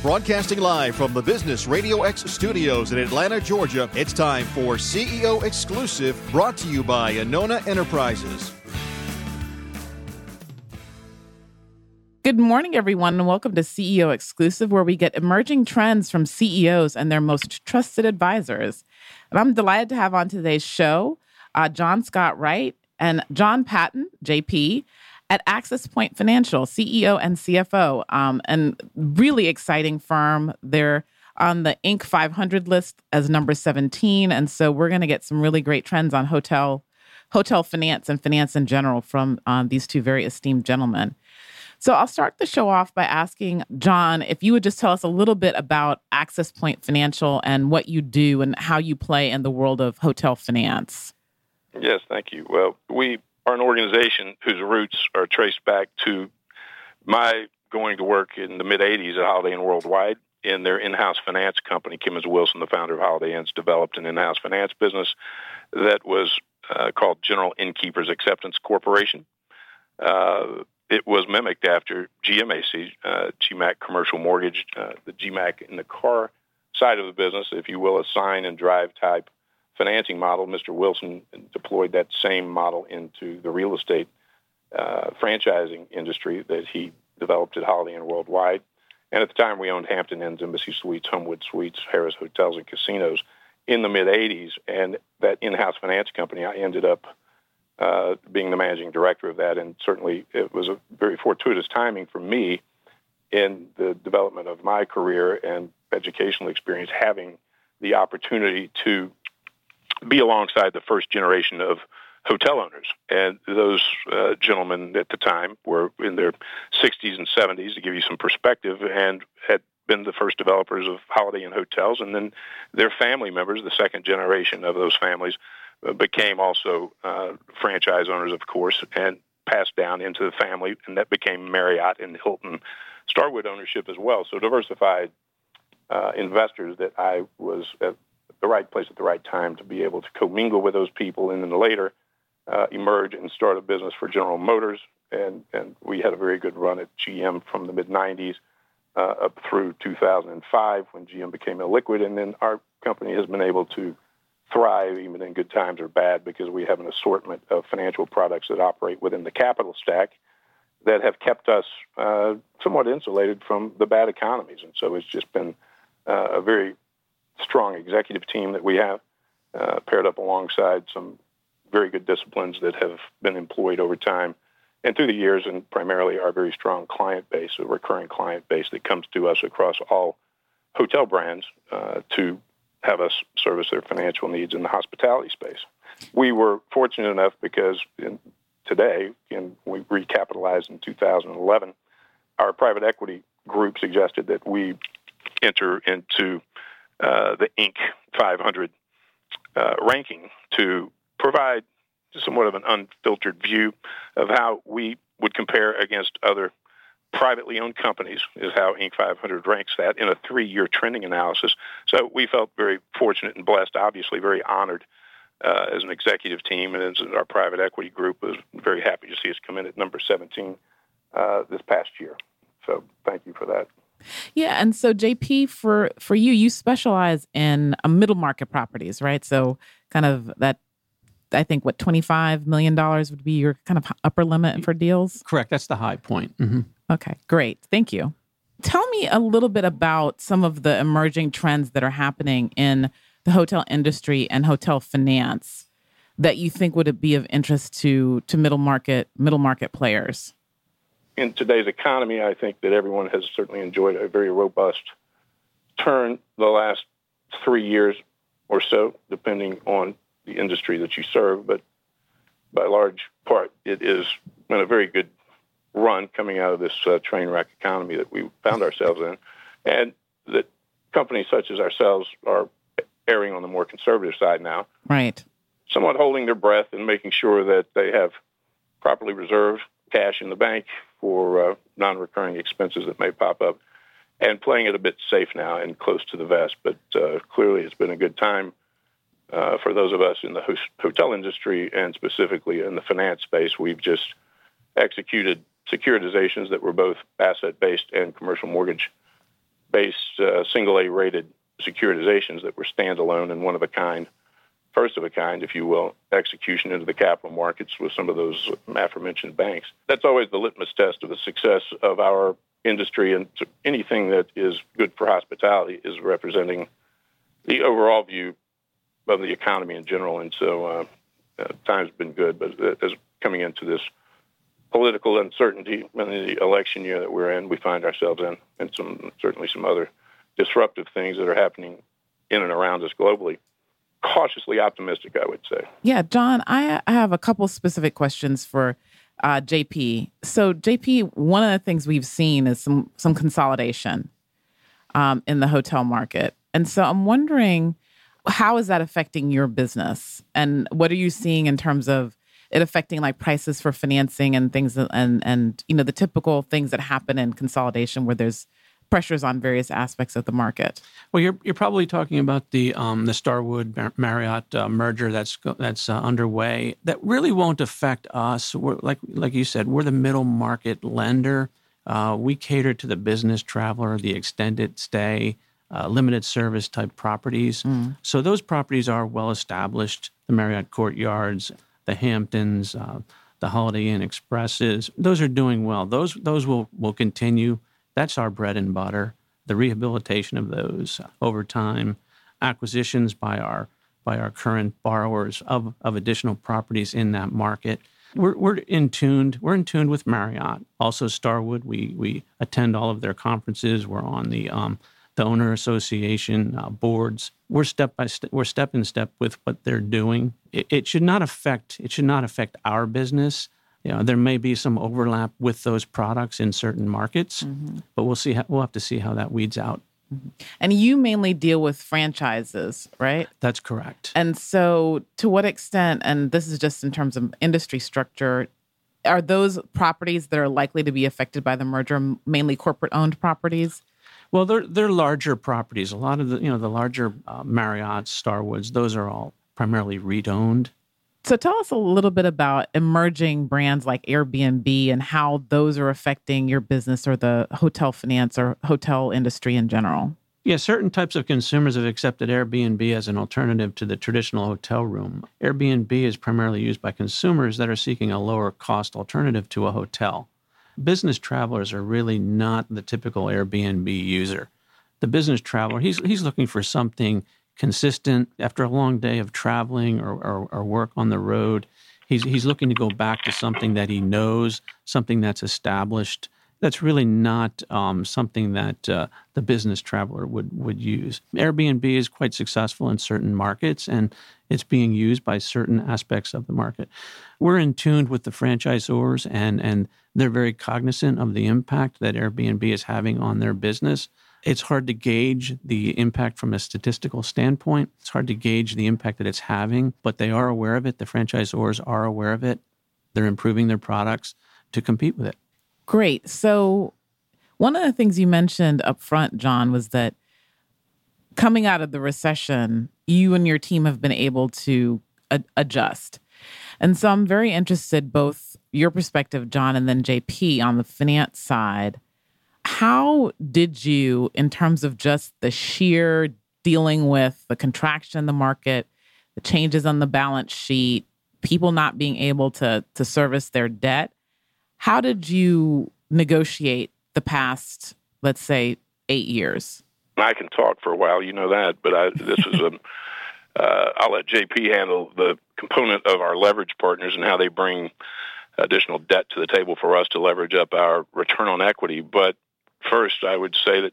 Broadcasting live from the Business Radio X studios in Atlanta, Georgia, it's time for CEO Exclusive, brought to you by Anona Enterprises. Good morning, everyone, and welcome to CEO Exclusive, where we get emerging trends from CEOs and their most trusted advisors. And I'm delighted to have on today's show uh, John Scott Wright and John Patton, JP, at Access Point Financial, CEO and CFO, um, and really exciting firm. They're on the Inc. 500 list as number 17, and so we're going to get some really great trends on hotel hotel finance and finance in general from um, these two very esteemed gentlemen. So I'll start the show off by asking John if you would just tell us a little bit about Access Point Financial and what you do and how you play in the world of hotel finance. Yes, thank you. Well, we are an organization whose roots are traced back to my going to work in the mid 80s at Holiday Inn Worldwide in their in-house finance company. Kemmons Wilson, the founder of Holiday Inns, developed an in-house finance business that was uh, called General Innkeepers Acceptance Corporation. Uh, it was mimicked after GMAC, uh, GMAC Commercial Mortgage, uh, the GMAC in the car side of the business, if you will, a sign and drive type financing model. Mr. Wilson deployed that same model into the real estate uh, franchising industry that he developed at Holiday Inn Worldwide. And at the time, we owned Hampton Inns, Embassy Suites, Homewood Suites, Harrah's Hotels and Casinos in the mid 80s. And that in house finance company, I ended up uh, being the managing director of that. And certainly it was a very fortuitous timing for me in the development of my career and educational experience, having the opportunity to be alongside the first generation of hotel owners. And those uh, gentlemen at the time were in their 60s and 70s, to give you some perspective, and had been the first developers of Holiday Inn hotels. And then their family members, the second generation of those families, uh, became also uh, franchise owners, of course, and passed down into the family. And that became Marriott and Hilton Starwood ownership as well. So diversified uh, investors that I was the right place at the right time to be able to commingle with those people and then later uh, emerge and start a business for General Motors. And, and we had a very good run at GM from the mid 90s uh, up through 2005 when GM became illiquid. And then our company has been able to thrive even in good times or bad because we have an assortment of financial products that operate within the capital stack that have kept us uh, somewhat insulated from the bad economies. And so it's just been uh, a very strong executive team that we have, uh, paired up alongside some very good disciplines that have been employed over time and through the years, and primarily our very strong client base, a recurring client base that comes to us across all hotel brands uh, to have us service their financial needs in the hospitality space. We were fortunate enough because in, today, and we recapitalized in 2011, our private equity group suggested that we enter into uh, the Inc. 500 uh, ranking to provide somewhat of an unfiltered view of how we would compare against other privately owned companies is how Inc. 500 ranks that in a three-year trending analysis. So we felt very fortunate and blessed, obviously very honored uh, as an executive team, and as our private equity group was very happy to see us come in at number 17 uh, this past year. So thank you for that. Yeah, and so JP, for for you, you specialize in a uh, middle market properties, right? So kind of that. I think what twenty five million dollars would be your kind of upper limit for deals. Correct. That's the high point. Mm-hmm. Okay, great. Thank you. Tell me a little bit about some of the emerging trends that are happening in the hotel industry and hotel finance that you think would be of interest to to middle market middle market players in today's economy, I think that everyone has certainly enjoyed a very robust turn the last three years or so, depending on the industry that you serve. But by large part, it has been a very good run coming out of this uh, train wreck economy that we found ourselves in, and that companies such as ourselves are erring on the more conservative side now. Right. Somewhat holding their breath and making sure that they have properly reserved cash in the bank for uh, non-recurring expenses that may pop up, and playing it a bit safe now and close to the vest. But uh, clearly, it's been a good time uh, for those of us in the hotel industry and specifically in the finance space. We've just executed securitizations that were both asset-based and commercial mortgage based uh, single A rated securitizations that were standalone and one of a kind, first of a kind, if you will, execution into the capital markets with some of those aforementioned banks. That's always the litmus test of the success of our industry, and anything that is good for hospitality is representing the overall view of the economy in general. And so, uh, uh, times been good, but as coming into this political uncertainty in the election year that we're in, we find ourselves in, and some certainly some other disruptive things that are happening in and around us globally. Cautiously optimistic, I would say. Yeah, John, I have a couple specific questions for uh, JP. So, JP, one of the things we've seen is some some consolidation um, in the hotel market, and so I'm wondering how is that affecting your business, and what are you seeing in terms of it affecting like prices for financing and things and and you know the typical things that happen in consolidation where there's pressures on various aspects of the market. Well, you're you're probably talking about the um, the Starwood Marriott uh, merger that's that's uh, underway. That really won't affect us. We're, like like you said, we're the middle market lender. Uh, we cater to the business traveler, the extended stay, uh, limited service type properties. Mm. So those properties are well established. The Marriott Courtyards, the Hamptons, uh, the Holiday Inn Expresses. Those are doing well. Those those will will continue. That's our bread and butter. The rehabilitation of those over time, acquisitions by our by our current borrowers of, of additional properties in that market. We're, we're in tuned. We're in tuned with Marriott, also Starwood. We we attend all of their conferences. We're on the um, the owner association uh, boards. We're step by step. We're step in step with what they're doing. It, it, should not affect. It should not affect our business. You know, there may be some overlap with those products in certain markets, mm-hmm. but we'll see. How, we'll have to see how that weeds out. Mm-hmm. And you mainly deal with franchises, right? That's correct. And so, to what extent, and this is just in terms of industry structure, are those properties that are likely to be affected by the merger mainly corporate owned properties? Well, they're they're larger properties. A lot of the you know the larger uh, Marriott's, Starwoods, those are all primarily REIT owned. So tell us a little bit about emerging brands like Airbnb and how those are affecting your business or the hotel finance or hotel industry in general. Yeah, certain types of consumers have accepted Airbnb as an alternative to the traditional hotel room. Airbnb is primarily used by consumers that are seeking a lower cost alternative to a hotel business travelers are really not the typical Airbnb user. The business traveler, he's he's looking for something consistent after a long day of traveling or, or, or work on the road. He's he's looking to go back to something that he knows, something that's established. That's really not um, something that uh, the business traveler would would use. Airbnb is quite successful in certain markets, and it's being used by certain aspects of the market. We're in tune with the franchisors, and and they're very cognizant of the impact that Airbnb is having on their business. It's hard to gauge the impact from a statistical standpoint. It's hard to gauge the impact that it's having, but they are aware of it. The franchisors are aware of it. They're improving their products to compete with it. Great. So, one of the things you mentioned up front, John, was that coming out of the recession, you and your team have been able to a- adjust. And so I'm very interested both your perspective, John, and then JP on the finance side. How did you, in terms of just the sheer dealing with the contraction in the market, the changes on the balance sheet, people not being able to to service their debt, how did you negotiate the past, let's say, eight years? I can talk for a while, you know that, but I, this is a. Uh, I'll let JP handle the component of our leverage partners and how they bring additional debt to the table for us to leverage up our return on equity. But first, I would say that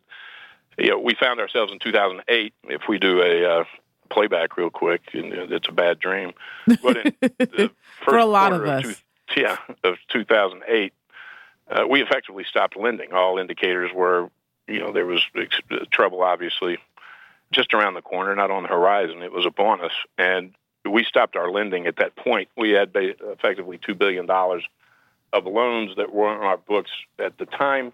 you know, we found ourselves in 2008. If we do a uh, playback real quick, and it's a bad dream. But in the for a lot of us, of two, yeah, of 2008, uh, we effectively stopped lending. All indicators were, you know, there was ex- trouble, obviously, just around the corner, not on the horizon. It was upon us, and we stopped our lending at that point. We had effectively $2 billion of loans that were on our books at the time.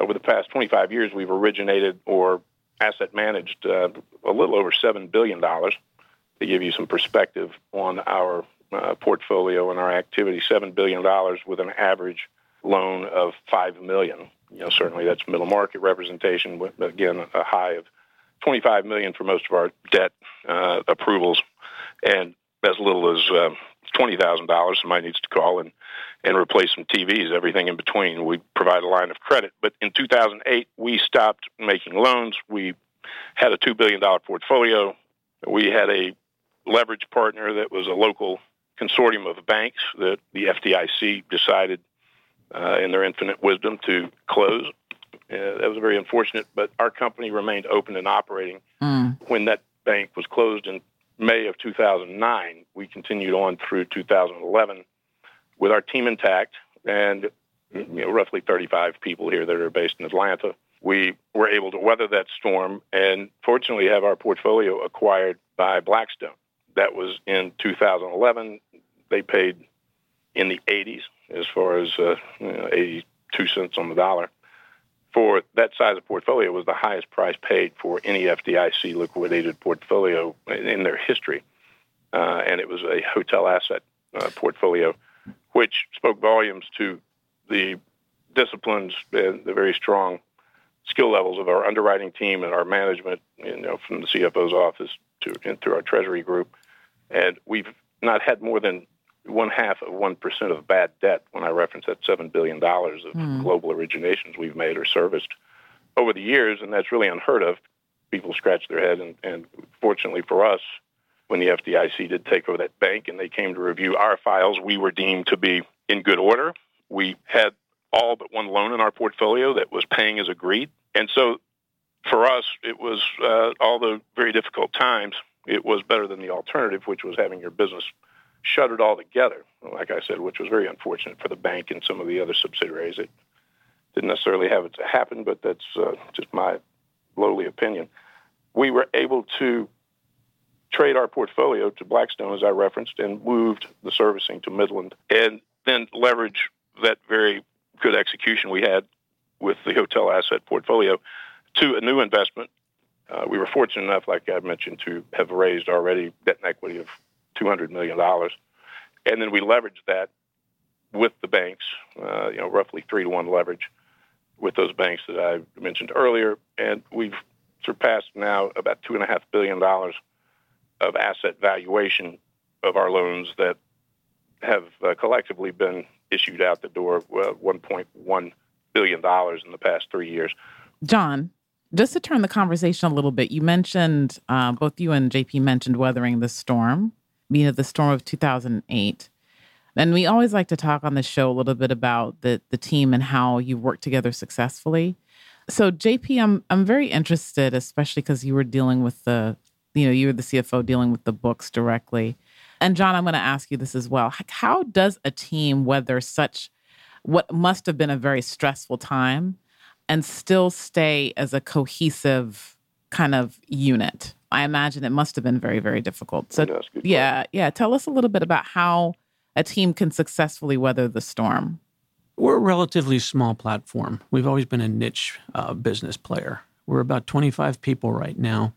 Over the past 25 years, we've originated or asset managed uh, a little over $7 billion to give you some perspective on our uh, portfolio and our activity. $7 billion with an average loan of 5 million. you know, certainly that's middle market representation. But again, a high of 25 million for most of our debt uh, approvals, and as little as uh, twenty thousand dollars. Somebody needs to call and and replace some TVs. Everything in between, we provide a line of credit. But in 2008, we stopped making loans. We had a two billion dollar portfolio. We had a leverage partner that was a local consortium of banks that the FDIC decided, uh, in their infinite wisdom, to close. Uh, that was very unfortunate, but our company remained open and operating mm. when that bank was closed in May of 2009. We continued on through 2011 with our team intact and you know, roughly 35 people here that are based in Atlanta. We were able to weather that storm and fortunately have our portfolio acquired by Blackstone. That was in 2011. They paid in the 80s as far as uh, you know, 82 cents on the dollar for that size of portfolio was the highest price paid for any FDIC liquidated portfolio in their history. Uh, and it was a hotel asset uh, portfolio, which spoke volumes to the disciplines and the very strong skill levels of our underwriting team and our management, you know, from the CFO's office to and through our treasury group. And we've not had more than one half of one percent of bad debt when I reference that seven billion dollars of mm. global originations we've made or serviced over the years, and that's really unheard of. People scratch their head, and, and fortunately for us, when the FDIC did take over that bank and they came to review our files, we were deemed to be in good order. We had all but one loan in our portfolio that was paying as agreed, and so for us, it was uh, all the very difficult times. It was better than the alternative, which was having your business shuttered altogether, like I said, which was very unfortunate for the bank and some of the other subsidiaries. It didn't necessarily have it to happen, but that's uh, just my lowly opinion. We were able to trade our portfolio to Blackstone, as I referenced, and moved the servicing to Midland, and then leverage that very good execution we had with the hotel asset portfolio to a new investment. Uh, we were fortunate enough, like I mentioned, to have raised already debt and equity of $200 million. And then we leveraged that with the banks, uh, you know, roughly three to one leverage with those banks that I mentioned earlier. And we've surpassed now about $2.5 billion of asset valuation of our loans that have uh, collectively been issued out the door, uh, $1.1 billion in the past three years. John, just to turn the conversation a little bit, you mentioned, uh, both you and JP mentioned weathering the storm you know, the storm of 2008. And we always like to talk on the show a little bit about the the team and how you work together successfully. So JP, I'm I'm very interested, especially because you were dealing with the, you know, you were the CFO dealing with the books directly. And John, I'm going to ask you this as well. How does a team weather such what must have been a very stressful time and still stay as a cohesive kind of unit? I imagine it must have been very, very difficult. So, yeah, yeah. Tell us a little bit about how a team can successfully weather the storm. We're a relatively small platform. We've always been a niche uh, business player. We're about 25 people right now.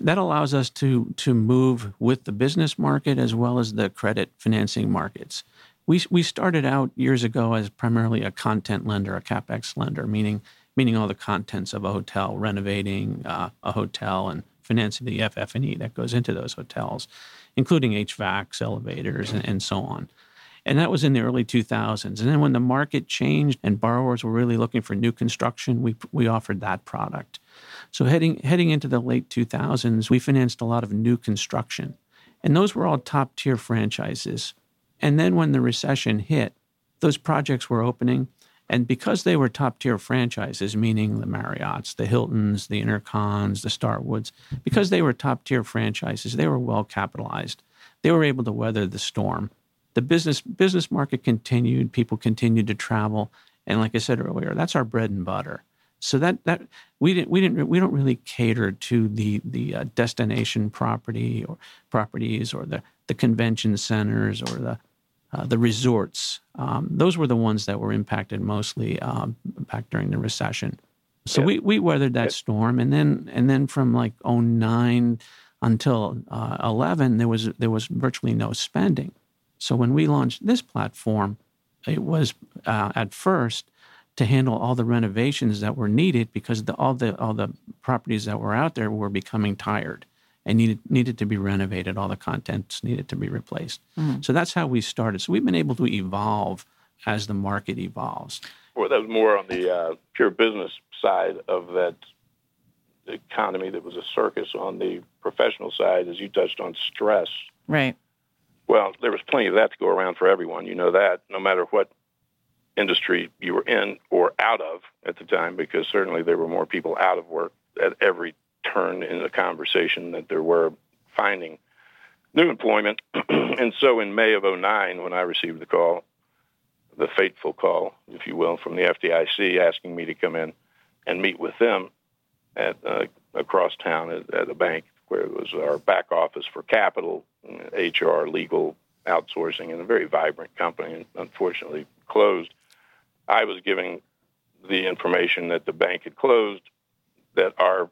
That allows us to to move with the business market as well as the credit financing markets. We we started out years ago as primarily a content lender, a capex lender, meaning meaning all the contents of a hotel, renovating uh, a hotel and financing the FF&E that goes into those hotels, including HVACs, elevators, and, and so on. And that was in the early 2000s. And then when the market changed and borrowers were really looking for new construction, we, we offered that product. So heading, heading into the late 2000s, we financed a lot of new construction. And those were all top tier franchises. And then when the recession hit, those projects were opening and because they were top tier franchises, meaning the Marriotts, the Hiltons, the Intercons, the Starwoods, because they were top tier franchises, they were well capitalized. They were able to weather the storm. The business business market continued, people continued to travel, and like I said earlier, that's our bread and butter. So that that we didn't we didn't we don't really cater to the the uh, destination property or properties or the the convention centers or the uh, the resorts. Um, those were the ones that were impacted mostly um, back during the recession. So yeah. we, we weathered that yeah. storm, and then and then from like 09 until uh, 11, there was there was virtually no spending. So when we launched this platform, it was uh, at first to handle all the renovations that were needed because the, all the all the properties that were out there were becoming tired and needed needed to be renovated. All the contents needed to be replaced. Mm-hmm. So that's how we started. So we've been able to evolve as the market evolves. Well, that was more on the uh, pure business side of that economy that was a circus. On the professional side, as you touched on, stress. Right. Well, there was plenty of that to go around for everyone. You know that, no matter what industry you were in or out of at the time, because certainly there were more people out of work at every turn in the conversation that there were finding new employment. and so in May of 09, when I received the call, the fateful call, if you will, from the FDIC asking me to come in and meet with them at uh, across town at, at a bank where it was our back office for capital, HR, legal, outsourcing, and a very vibrant company, and unfortunately closed. I was giving the information that the bank had closed, that our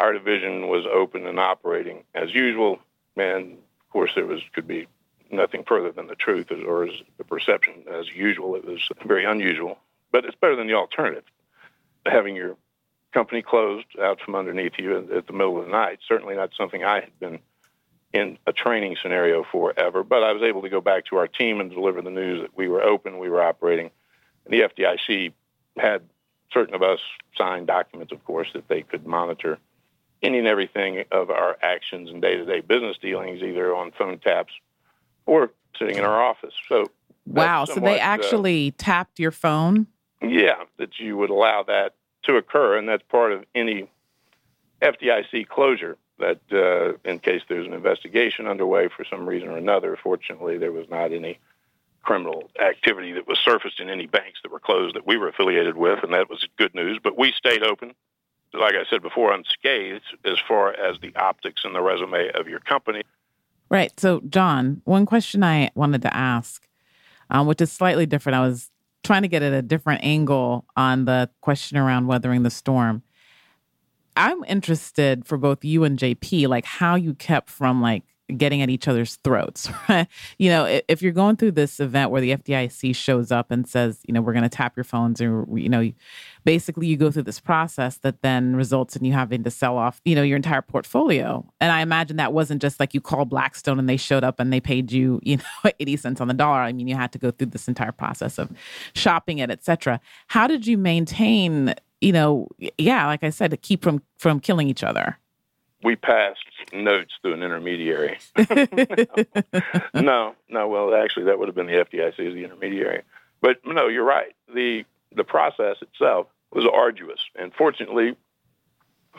our division was open and operating as usual, and of course there was could be nothing further than the truth, or as the perception as usual. It was very unusual, but it's better than the alternative. Having your company closed out from underneath you at the middle of the night, certainly not something I had been in a training scenario for ever, but I was able to go back to our team and deliver the news that we were open, we were operating. And the FDIC had certain of us sign documents, of course, that they could monitor any and everything of our actions and day-to-day business dealings, either on phone taps or sitting in our office. So wow, so they uh, actually uh, tapped your phone. Yeah, that you would allow that to occur, and that's part of any FDIC closure. That uh, in case there's an investigation underway for some reason or another, fortunately there was not any criminal activity that was surfaced in any banks that were closed that we were affiliated with, and that was good news. But we stayed open, like I said before, unscathed as far as the optics and the resume of your company. Right. So, John, one question I wanted to ask, um, which is slightly different. I was trying to get at a different angle on the question around weathering the storm. I'm interested for both you and JP, like how you kept from like getting at each other's throats. Right? You know, if you're going through this event where the FDIC shows up and says, you know, we're going to tap your phones, or you know, basically you go through this process that then results in you having to sell off, you know, your entire portfolio. And I imagine that wasn't just like you called Blackstone and they showed up and they paid you, you know, 80 cents on the dollar. I mean, you had to go through this entire process of shopping it, etc. How did you maintain, you know, yeah, like I said, to keep from from killing each other? We passed notes through an intermediary. no, no. Well, actually, that would have been the FDIC as the intermediary. But no, you're right. the The process itself was arduous, and fortunately,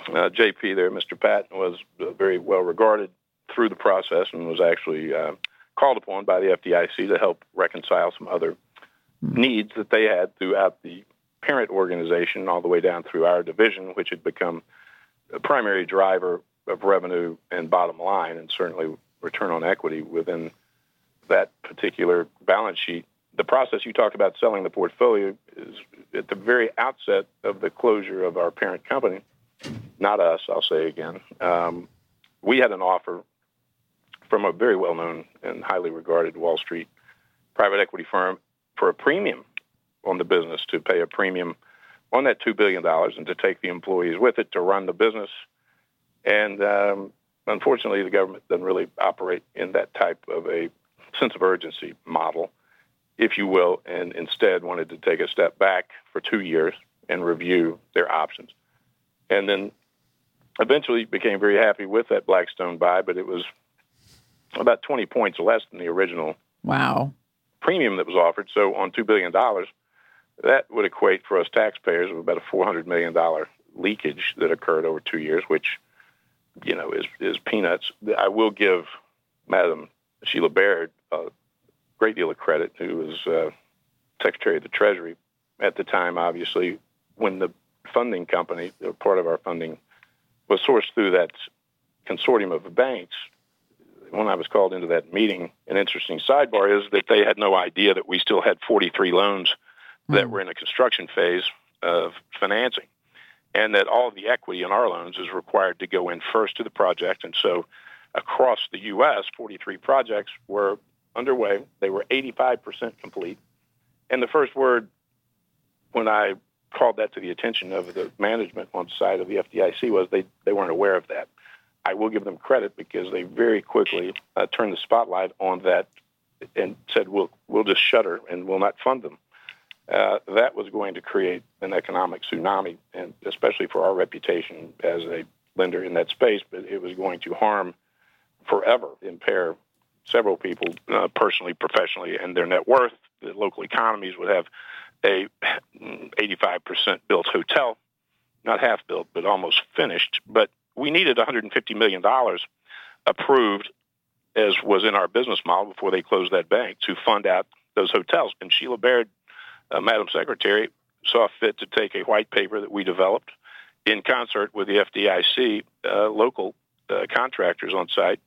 uh, JP there, Mr. Patton, was very well regarded through the process and was actually uh, called upon by the FDIC to help reconcile some other needs that they had throughout the parent organization, all the way down through our division, which had become a primary driver of revenue and bottom line, and certainly return on equity within that particular balance sheet. The process you talked about selling the portfolio is at the very outset of the closure of our parent company, not us, I'll say again. Um, we had an offer from a very well known and highly regarded Wall Street private equity firm for a premium on the business to pay a premium on that $2 billion and to take the employees with it to run the business and um, unfortunately, the government doesn't really operate in that type of a sense of urgency model, if you will, and instead wanted to take a step back for two years and review their options. And then eventually became very happy with that Blackstone buy, but it was about 20 points less than the original wow premium that was offered. So on $2 billion, that would equate for us taxpayers of about a $400 million leakage that occurred over two years, which – you know, is is peanuts. I will give Madam Sheila Bair a great deal of credit, who was uh, Secretary of the Treasury at the time. Obviously, when the funding company, part of our funding, was sourced through that consortium of banks. When I was called into that meeting, an interesting sidebar is that they had no idea that we still had 43 loans that hmm. were in a construction phase of financing and that all the equity in our loans is required to go in first to the project. And so across the U.S., 43 projects were underway. They were 85% complete. And the first word when I called that to the attention of the management on the side of the FDIC was they, they weren't aware of that. I will give them credit because they very quickly uh, turned the spotlight on that and said, we'll, we'll just shutter and we'll not fund them. Uh, that was going to create an economic tsunami, and especially for our reputation as a lender in that space, but it was going to harm forever, impair several people uh, personally, professionally, and their net worth. The local economies would have a 85% built hotel, not half built, but almost finished. But we needed $150 million approved, as was in our business model before they closed that bank, to fund out those hotels. And Sheila Bair, uh, Madam Secretary, saw fit to take a white paper that we developed in concert with the FDIC uh, local uh, contractors on site.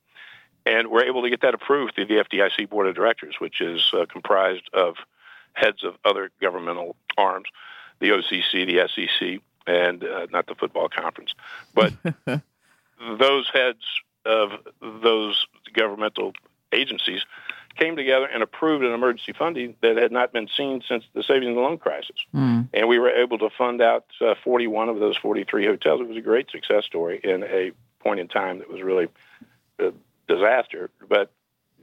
And we're able to get that approved through the FDIC Board of Directors, which is uh, comprised of heads of other governmental arms, the OCC, the SEC, and uh, not the football conference. But those heads of those governmental agencies came together and approved an emergency funding that had not been seen since the savings and loan crisis. Mm. And we were able to fund out uh, 41 of those 43 hotels. It was a great success story in a point in time that was really a disaster. But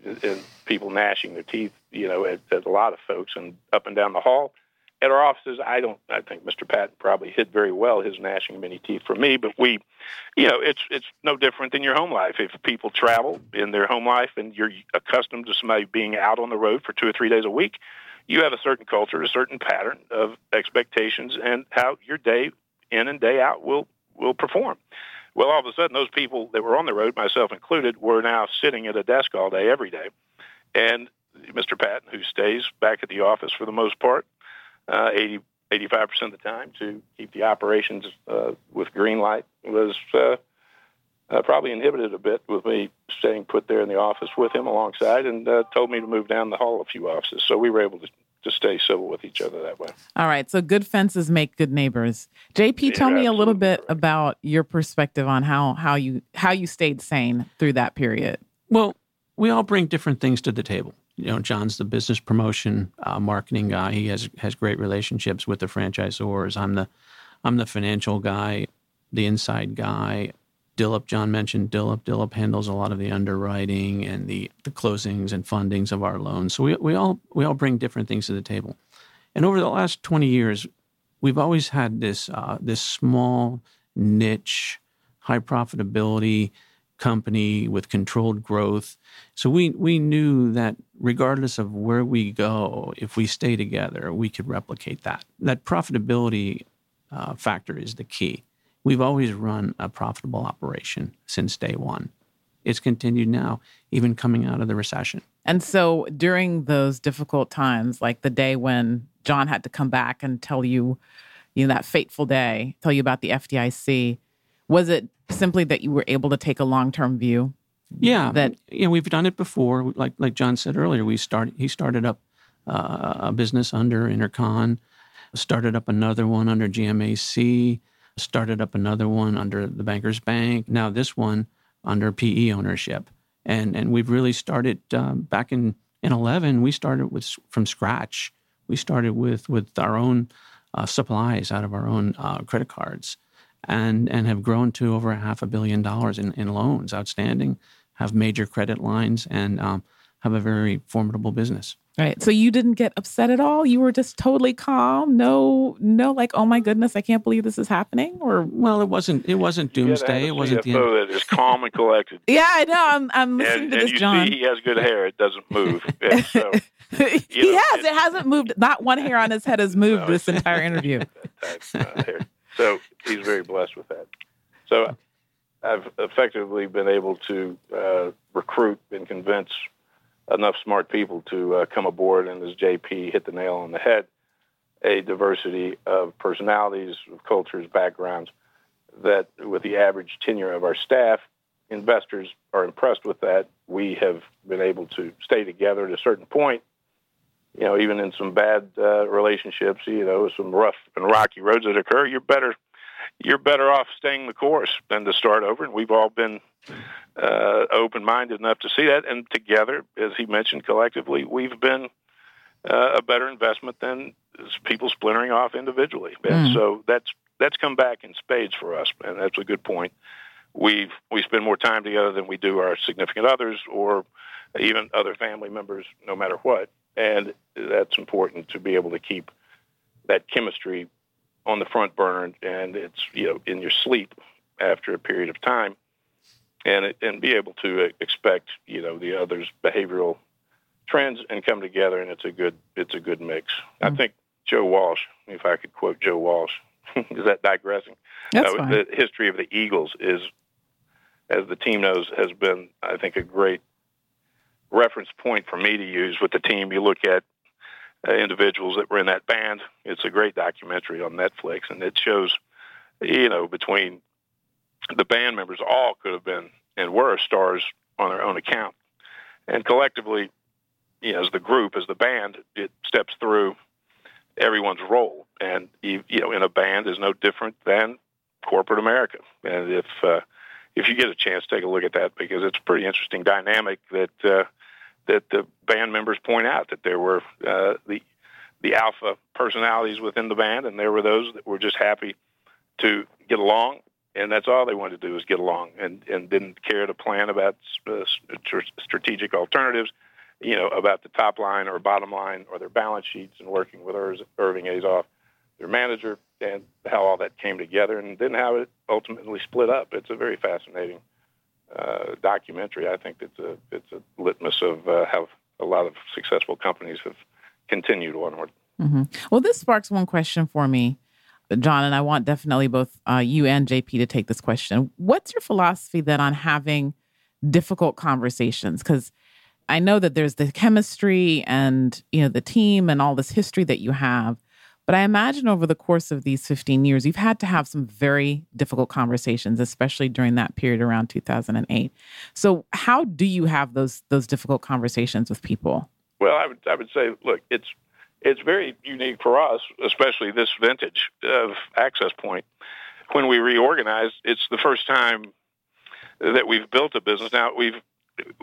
and people gnashing their teeth, you know, at, at a lot of folks and up and down the hall. At our offices, I don't. I think Mr. Patton probably hid very well his gnashing many teeth from me. But we, you know, it's it's no different than your home life. If people travel in their home life and you're accustomed to somebody being out on the road for two or three days a week, you have a certain culture, a certain pattern of expectations, and how your day in and day out will will perform. Well, all of a sudden, those people that were on the road, myself included, were now sitting at a desk all day, every day. And Mr. Patton, who stays back at the office for the most part, uh, 80, 85% of the time to keep the operations uh, with green light, was uh, uh, probably inhibited a bit with me staying put there in the office with him alongside and uh, told me to move down the hall a few offices. So we were able to to stay civil with each other that way. All right. So good fences make good neighbors. JP, yeah, tell me a little bit correct. about your perspective on how how you how you stayed sane through that period. Well, we all bring different things to the table. You know, John's the business promotion uh, marketing guy. He has has great relationships with the franchisors. I'm the I'm the financial guy, the inside guy. Dillip, John mentioned Dillip. Dillip handles a lot of the underwriting and the, the closings and fundings of our loans. So we, we all we all bring different things to the table. And over the last 20 years, we've always had this uh, this small niche, high profitability company with controlled growth. So we we knew that regardless of where we go, if we stay together, we could replicate that. That profitability uh, factor is the key. We've always run a profitable operation since day one. It's continued now, even coming out of the recession. And so during those difficult times, like the day when John had to come back and tell you, you know, that fateful day, tell you about the FDIC, was it simply that you were able to take a long term view? Yeah, that you know we've done it before. Like like John said earlier, we started. He started up uh, a business under Intercon, started up another one under GMAC started up another one under the Bankers Bank. Now this one under PE ownership, and and we've really started um, back in in eleven. We started with from scratch. We started with with our own uh, supplies out of our own uh, credit cards, and and have grown to over a half a billion dollars in, in loans outstanding. Have major credit lines and um, have a very formidable business. Right. So you didn't get upset at all? You were just totally calm. No, no, like, oh my goodness, I can't believe this is happening. Or well, it wasn't. It wasn't doomsday. It wasn't the end. that is calm and collected. yeah, I know. I'm, I'm listening and, to and this, John. he has good hair. It doesn't move. So, he know, has. It, hasn't moved. Not one hair on his head has moved no, this entire interview. So he's very blessed with that. So I've effectively been able to uh, recruit and convince enough smart people to uh, come aboard, and as JP hit the nail on the head, a diversity of personalities, cultures, backgrounds, that with the average tenure of our staff, investors are impressed with that. We have been able to stay together at a certain point, you know, even in some bad uh, relationships, you know, some rough and rocky roads that occur, you're better you're better off staying the course than to start over. And we've all been uh, open minded enough to see that. And together, as he mentioned, collectively, we've been uh, a better investment than people splintering off individually, and mm. so that's that's come back in spades for us, and that's a good point. We've we spend more time together than we do our significant others or even other family members, no matter what, and that's important to be able to keep that chemistry on the front burner, and it's you know in your sleep after a period of time, and it, and be able to expect you know the others' behavioral trends and come together, and it's a good it's a good mix. Mm-hmm. I think Joe Walsh, if I could quote Joe Walsh, is that digressing? That's uh, fine. The history of the Eagles is, as the team knows, has been I think a great reference point for me to use with the team. You look at uh, individuals that were in that band. It's a great documentary on Netflix, and it shows, you know, between the band members, all could have been and were stars on their own account, and collectively, you know, as the group, as the band, it steps through everyone's role, and you, know, in a band is no different than corporate America, and if uh, if you get a chance, take a look at that because it's a pretty interesting dynamic that. Uh, that the band members point out that there were uh, the the alpha personalities within the band, and there were those that were just happy to get along, and that's all they wanted to do was get along, and and didn't care to plan about uh, strategic alternatives, you know, about the top line or bottom line or their balance sheets, and working with Irving Azoff, their manager, and how all that came together, and then how it ultimately split up. It's a very fascinating uh, documentary, I think it's a it's a litmus of uh, how a lot of successful companies have continued onward. Mm-hmm. Well, this sparks one question for me, John, and I want definitely both uh, you and JP to take this question. What's your philosophy then on having difficult conversations? Because I know that there's the chemistry and you know the team and all this history that you have, but I imagine over the course of these 15 years, you've had to have some very difficult conversations, especially during that period around 2008. So, how do you have those those difficult conversations with people? Well, I would I would say, look, it's it's very unique for us, especially this vintage of Access Point. When we reorganized, it's the first time that we've built a business. Now we've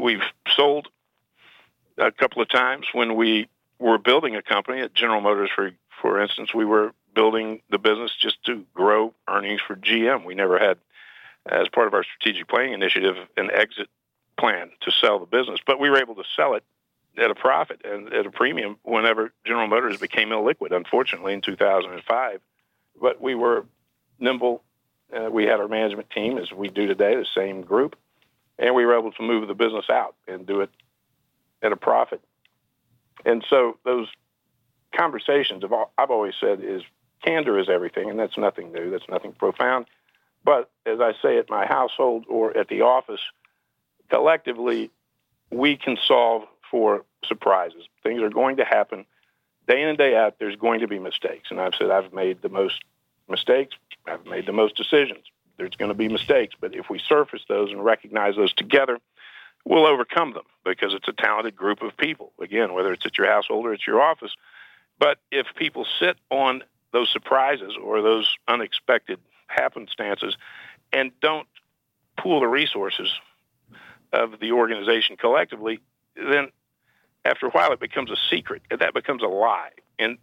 we've sold a couple of times when we were building a company at General Motors, for for instance, we were building the business just to grow earnings for GM. We never had, as part of our strategic planning initiative, an exit plan to sell the business, but we were able to sell it at a profit and at a premium whenever General Motors became illiquid, unfortunately, in 2005. But we were nimble. Uh, we had our management team, as we do today, the same group, and we were able to move the business out and do it at a profit. And so those conversations all, I've always said is candor is everything, and that's nothing new. That's nothing profound. But as I say at my household or at the office, collectively, we can solve for surprises. Things are going to happen day in and day out. There's going to be mistakes, and I've said I've made the most mistakes. I've made the most decisions. There's going to be mistakes, but if we surface those and recognize those together, we'll overcome them because it's a talented group of people. Again, whether it's at your household or it's your office, but if people sit on those surprises or those unexpected happenstances and don't pool the resources of the organization collectively, then after a while it becomes a secret. That becomes a lie. And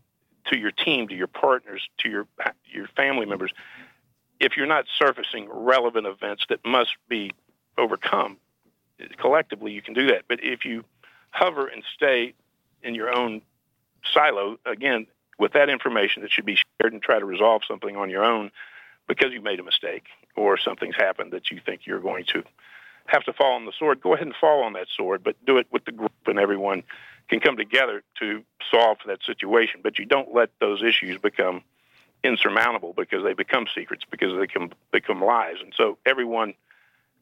to your team, to your partners, to your your family members, if you're not surfacing relevant events that must be overcome collectively, you can do that. But if you hover and stay in your own silo again with that information that should be shared and try to resolve something on your own because you made a mistake or something's happened that you think you're going to have to fall on the sword. Go ahead and fall on that sword, but do it with the group and everyone can come together to solve that situation. But you don't let those issues become insurmountable because they become secrets because they can become lies. And so everyone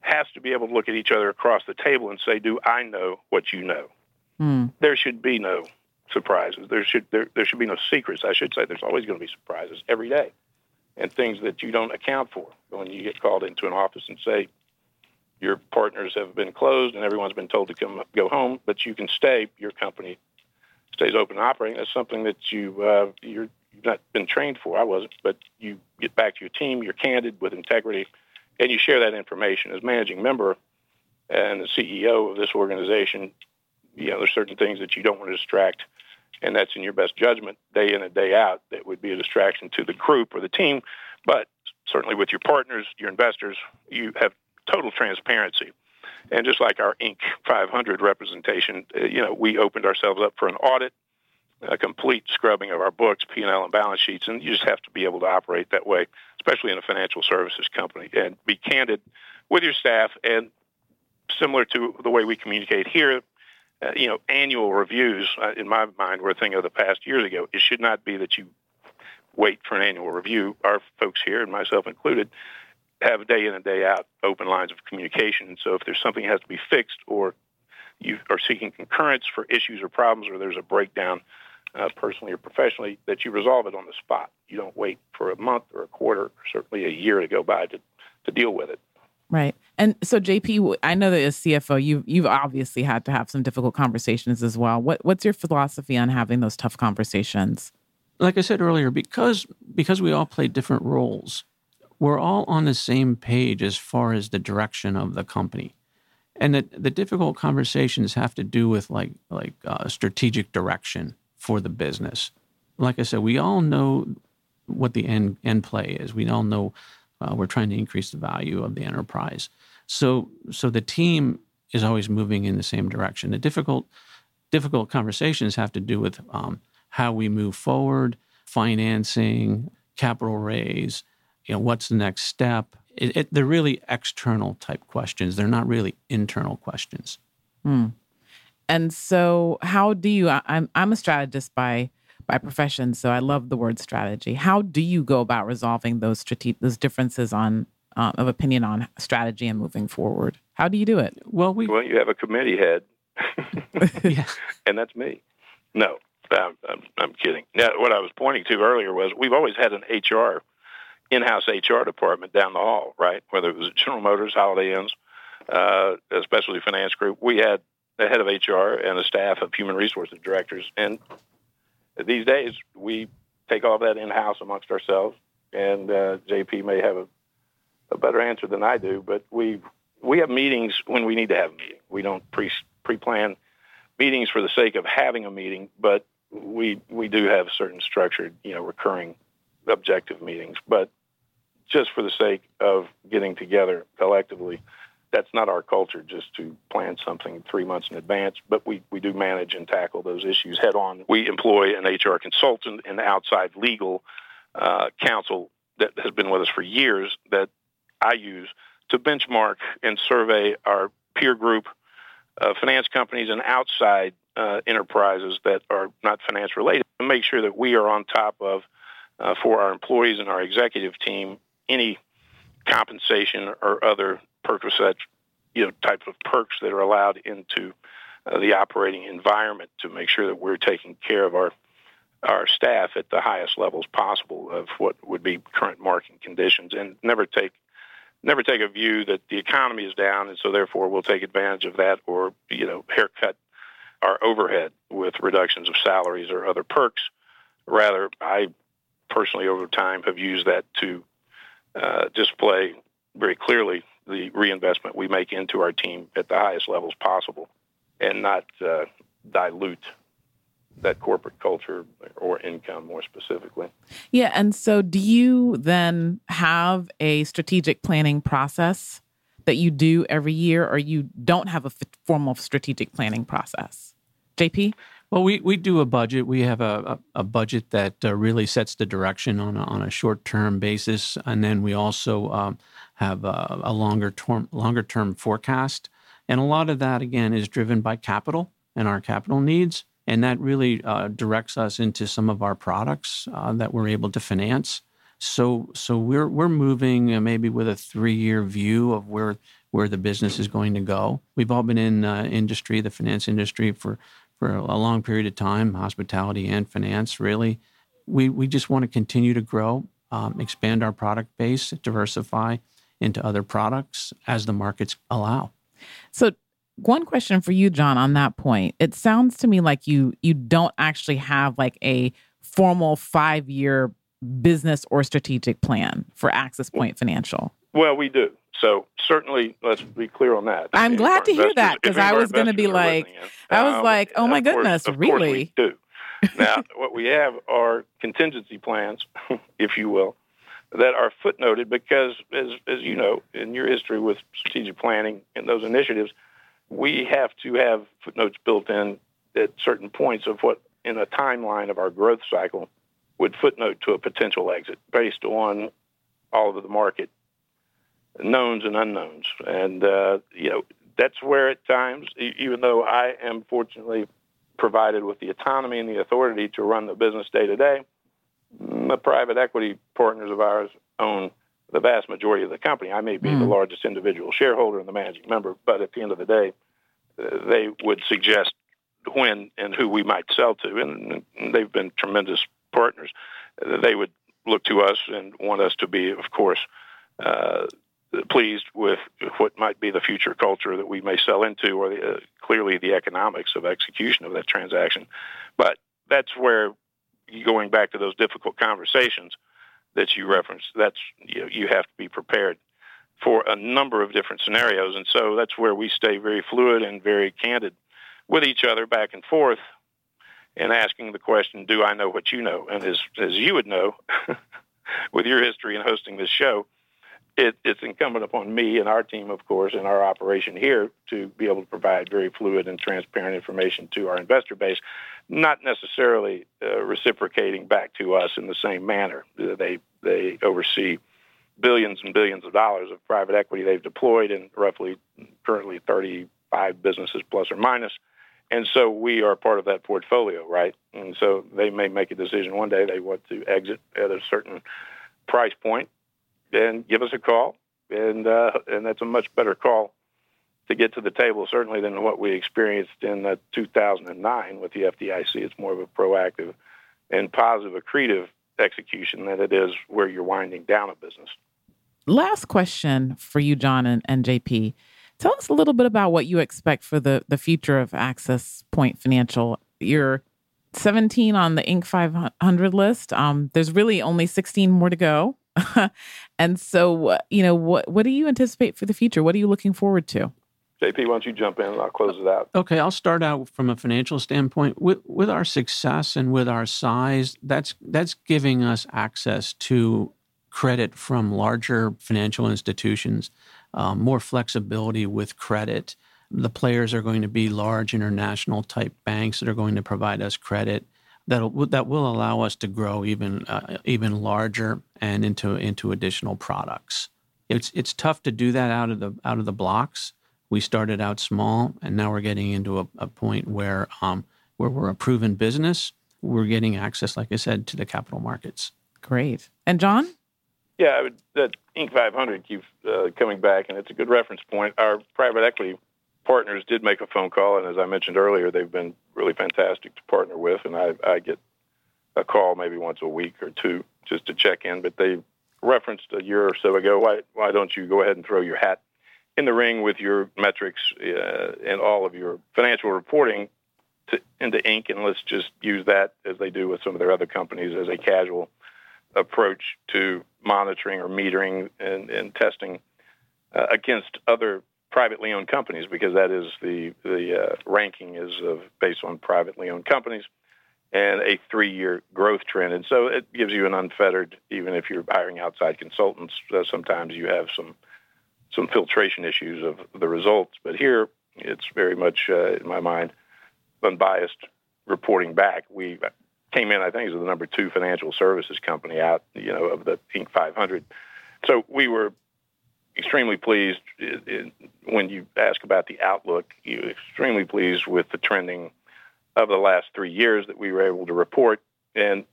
has to be able to look at each other across the table and say, "Do I know what you know?" Hmm. There should be no surprises. There should there, there should be no secrets. I should say there's always going to be surprises every day, and things that you don't account for when you get called into an office and say your partners have been closed and everyone's been told to come go home, but you can stay. Your company stays open and operating. That's something that you uh, you're you've not been trained for. I wasn't, but you get back to your team. You're candid with integrity, and you share that information as managing member and the CEO of this organization. You know, there's certain things that you don't want to distract and that's in your best judgment day in and day out, that would be a distraction to the group or the team. But certainly with your partners, your investors, you have total transparency. And just like our Inc. 500 representation, uh, you know, we opened ourselves up for an audit, a complete scrubbing of our books, P&L and balance sheets, and you just have to be able to operate that way, especially in a financial services company, and be candid with your staff. And similar to the way we communicate here, uh, you know, annual reviews, uh, in my mind, were a thing of the past years ago. It should not be that you wait for an annual review. Our folks here, and myself included, have day in and day out open lines of communication. So if there's something that has to be fixed or you are seeking concurrence for issues or problems or there's a breakdown uh, personally or professionally, that you resolve it on the spot. You don't wait for a month or a quarter or certainly a year to go by to, to deal with it. Right. And so JP, I know that as CFO, you've you've obviously had to have some difficult conversations as well. What what's your philosophy on having those tough conversations? Like I said earlier, because because we all play different roles, we're all on the same page as far as the direction of the company. And the, the difficult conversations have to do with like like uh, strategic direction for the business. Like I said, we all know what the end end play is. We all know uh, we're trying to increase the value of the enterprise. So, so the team is always moving in the same direction. The difficult, difficult conversations have to do with um, how we move forward, financing, capital raise. You know, what's the next step? It, it, they're really external type questions. They're not really internal questions. Hmm. And so, how do you? I'm I'm a strategist by by profession. So I love the word strategy. How do you go about resolving those strate- those differences on uh, of opinion on strategy and moving forward? How do you do it? Well, we well you have a committee head, yeah. and that's me. No, I'm, I'm, I'm kidding. Now, what I was pointing to earlier was we've always had an HR in-house HR department down the hall, right? Whether it was General Motors, Holiday Inns, uh, Specialty Finance Group, we had the head of HR and a staff of human resources directors, and these days, we take all that in house amongst ourselves, and uh, JP may have a, a better answer than I do, but we we have meetings when we need to have a meeting. We don't pre pre plan meetings for the sake of having a meeting, but we we do have certain structured, you know, recurring objective meetings. But just for the sake of getting together collectively that's not our culture just to plan something three months in advance, but we, we do manage and tackle those issues head on. We employ an HR consultant and outside legal uh, counsel that has been with us for years that I use to benchmark and survey our peer group, uh, finance companies, and outside uh, enterprises that are not finance related to make sure that we are on top of, uh, for our employees and our executive team, any compensation or other perquisite, you know, types of perks that are allowed into uh, the operating environment to make sure that we're taking care of our our staff at the highest levels possible of what would be current market conditions, and never take never take a view that the economy is down, and so therefore we'll take advantage of that, or you know, haircut our overhead with reductions of salaries or other perks. Rather, I personally over time have used that to uh, display very clearly the reinvestment we make into our team at the highest levels possible and not uh, dilute that corporate culture or income more specifically. Yeah. And so, do you then have a strategic planning process that you do every year, or you don't have a formal strategic planning process? JP? Well, we, we do a budget. We have a, a, a budget that uh, really sets the direction on a, on a short term basis. And then we also um, have a, a longer term longer term forecast, and a lot of that again is driven by capital and our capital needs, and that really uh, directs us into some of our products uh, that we're able to finance. So so we're we're moving uh, maybe with a three year view of where where the business is going to go. We've all been in uh, industry, the finance industry, for for a long period of time, hospitality and finance. Really, we we just want to continue to grow, um, expand our product base, diversify, into other products as the markets allow. So one question for you John on that point. It sounds to me like you you don't actually have like a formal 5-year business or strategic plan for Access Point Financial. Well, we do. So certainly, let's be clear on that. I'm glad to hear that because I was going to be like, I was um, like, oh my goodness, course, really? do. now, what we have are contingency plans, if you will, that are footnoted because, as, as you know, in your history with strategic planning and those initiatives, we have to have footnotes built in at certain points of what, in a timeline of our growth cycle, would footnote to a potential exit based on all of the market knowns and unknowns. And, uh, you know, that's where at times, even though I am fortunately provided with the autonomy and the authority to run the business day to day, the private equity partners of ours own the vast majority of the company. I may be mm. the largest individual shareholder and the managing member, but at the end of the day, uh, they would suggest when and who we might sell to, and, and they've been tremendous partners. Uh, they would look to us and want us to be, of course, uh, pleased with what might be the future culture that we may sell into, or the, uh, clearly the economics of execution of that transaction. But that's where, going back to those difficult conversations that you referenced, that's you, know, you have to be prepared for a number of different scenarios, and so that's where we stay very fluid and very candid with each other back and forth, and asking the question, "Do I know what you know?" And as as you would know, with your history in hosting this show it, it's incumbent upon me and our team, of course, and our operation here to be able to provide very fluid and transparent information to our investor base, not necessarily uh, reciprocating back to us in the same manner. They they oversee billions and billions of dollars of private equity they've deployed in roughly currently 35 businesses plus or minus. And so we are part of that portfolio, right? And so they may make a decision one day they want to exit at a certain price point then give us a call, and uh, and that's a much better call to get to the table certainly than what we experienced in uh, 2009 with the FDIC. It's more of a proactive and positive, accretive execution than it is where you're winding down a business. Last question for you, John and, and JP. Tell us a little bit about what you expect for the, the future of Access Point Financial. You're 17 on the Inc. 500 list. Um, there's really only 16 more to go. and so, you know, what what do you anticipate for the future? What are you looking forward to? JP, why don't you jump in and I'll close it out. Okay, I'll start out from a financial standpoint. With with our success and with our size, that's that's giving us access to credit from larger financial institutions, um, more flexibility with credit. The players are going to be large international type banks that are going to provide us credit that that will allow us to grow even uh, even larger and into into additional products. It's it's tough to do that out of the out of the blocks. We started out small, and now we're getting into a, a point where um, where we're a proven business. We're getting access, like I said, to the capital markets. Great. And John? Yeah, would, that Inc. 500 keeps uh, coming back, and it's a good reference point. Our private equity partners did make a phone call, and as I mentioned earlier, they've been really fantastic to partner with. And I, I get a call maybe once a week or two just to check in. But they referenced a year or so ago, why why don't you go ahead and throw your hat in the ring with your metrics uh, and all of your financial reporting to, into Inc. And let's just use that as they do with some of their other companies as a casual approach to monitoring or metering and, and testing uh, against other privately owned companies because that is the the uh, ranking is of based on privately owned companies and a three year growth trend. And so it gives you an unfettered, even if you're hiring outside consultants, uh, sometimes you have some some filtration issues of the results. But here it's very much, uh, in my mind, unbiased reporting back. We came in, I think, as the number two financial services company out, you know, of the Inc. 500. So we were extremely pleased uh, uh, when you ask about the outlook. You're extremely pleased with the trending of the last three years that we were able to report and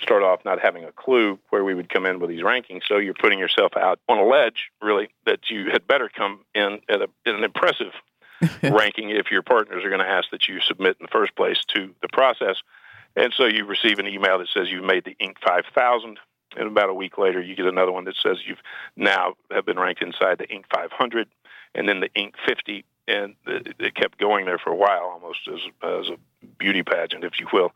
start off not having a clue where we would come in with these rankings. So you're putting yourself out on a ledge, really, that you had better come in at, a, at an impressive ranking if your partners are going to ask that you submit in the first place to the process. And so you receive an email that says you've made the Inc. 5000 and about a week later, you get another one that says you've now have been ranked inside the Inc. 500, and then the Inc. 50, and it kept going there for a while, almost as as a beauty pageant, if you will.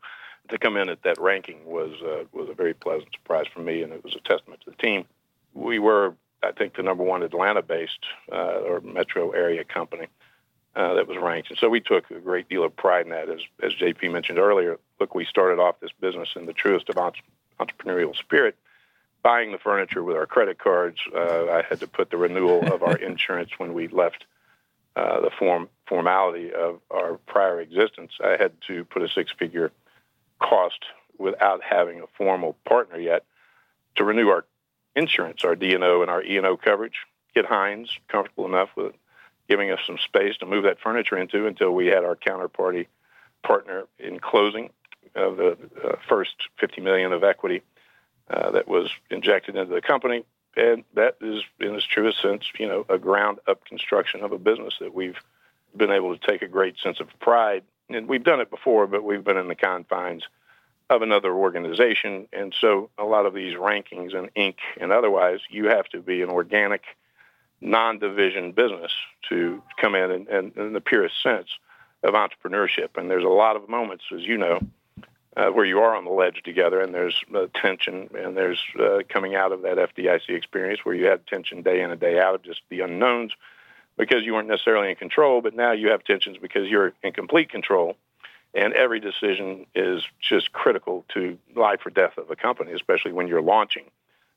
To come in at that ranking was uh, was a very pleasant surprise for me, and it was a testament to the team. We were, I think, the number one Atlanta-based uh, or metro area company uh, that was ranked. And so we took a great deal of pride in that. As, as JP mentioned earlier, look, we started off this business in the truest of entrepreneurial spirit, buying the furniture with our credit cards. Uh, I had to put the renewal of our insurance when we left uh, the form formality of our prior existence. I had to put a six-figure cost without having a formal partner yet to renew our insurance, our D&O and our E&O coverage. Get Hines comfortable enough with giving us some space to move that furniture into until we had our counterparty partner in closing of the uh, first 50 million of equity uh, that was injected into the company. And that is, in its truest sense, you know, a ground up construction of a business that we've been able to take a great sense of pride. And we've done it before, but we've been in the confines of another organization. And so a lot of these rankings and Inc. and otherwise, you have to be an organic, non-division business to come in and, and in the purest sense of entrepreneurship. And there's a lot of moments, as you know, uh, where you are on the ledge together, and there's uh, tension, and there's uh, coming out of that FDIC experience where you had tension day in and day out of just the unknowns because you weren't necessarily in control, but now you have tensions because you're in complete control, and every decision is just critical to life or death of a company, especially when you're launching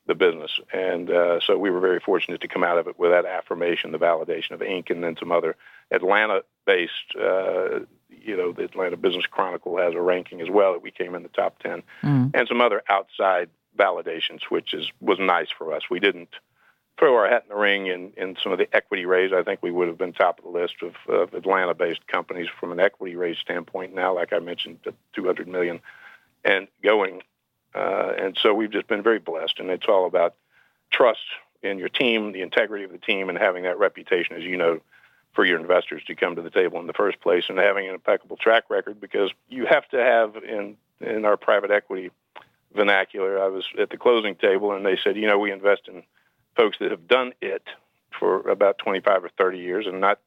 the business. And uh, so we were very fortunate to come out of it with that affirmation, the validation of Inc., and then some other Atlanta-based uh, you know, the Atlanta Business Chronicle has a ranking as well that we came in the top 10, mm. and some other outside validations, which is was nice for us. We didn't throw our hat in the ring in, in some of the equity raise. I think we would have been top of the list of, of Atlanta-based companies from an equity raise standpoint. Now, like I mentioned, the 200 million and going, uh, and so we've just been very blessed. And it's all about trust in your team, the integrity of the team, and having that reputation, as you know, for your investors to come to the table in the first place and having an impeccable track record because you have to have in in our private equity vernacular. I was at the closing table and they said, you know, we invest in folks that have done it for about 25 or 30 years and not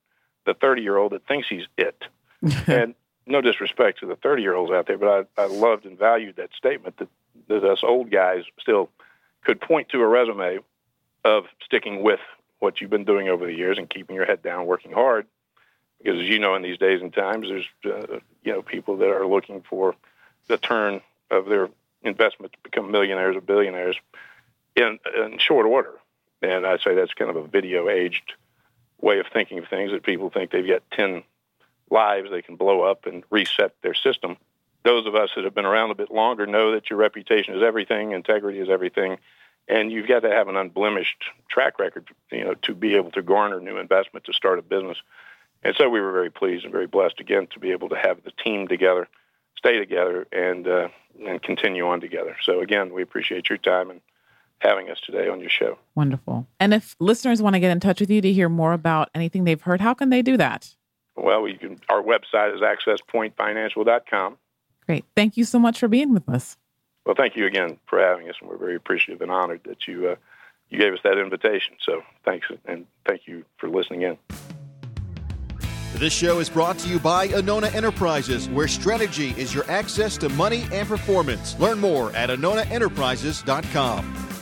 the 30 year old that thinks he's it. and no disrespect to the 30 year olds out there, but I, I loved and valued that statement that, that us old guys still could point to a resume of sticking with what you've been doing over the years and keeping your head down, working hard. Because as you know, in these days and times, there's uh, you know people that are looking for the turn of their investment to become millionaires or billionaires in in short order. And I say that's kind of a video aged way of thinking of things that people think they've got ten lives they can blow up and reset their system. Those of us that have been around a bit longer know that your reputation is everything, integrity is everything, and you've got to have an unblemished track record, you know, to be able to garner new investment to start a business. And so we were very pleased and very blessed again to be able to have the team together, stay together, and uh, and continue on together. So again, we appreciate your time and having us today on your show. Wonderful. And if listeners want to get in touch with you to hear more about anything they've heard, how can they do that? Well, you can. Our website is accesspointfinancial.com. Great. Thank you so much for being with us. Well, thank you again for having us, and we're very appreciative and honored that you uh, you gave us that invitation. So thanks, and thank you for listening in. This show is brought to you by Anona Enterprises, where strategy is your access to money and performance. Learn more at AnonaEnterprises.com.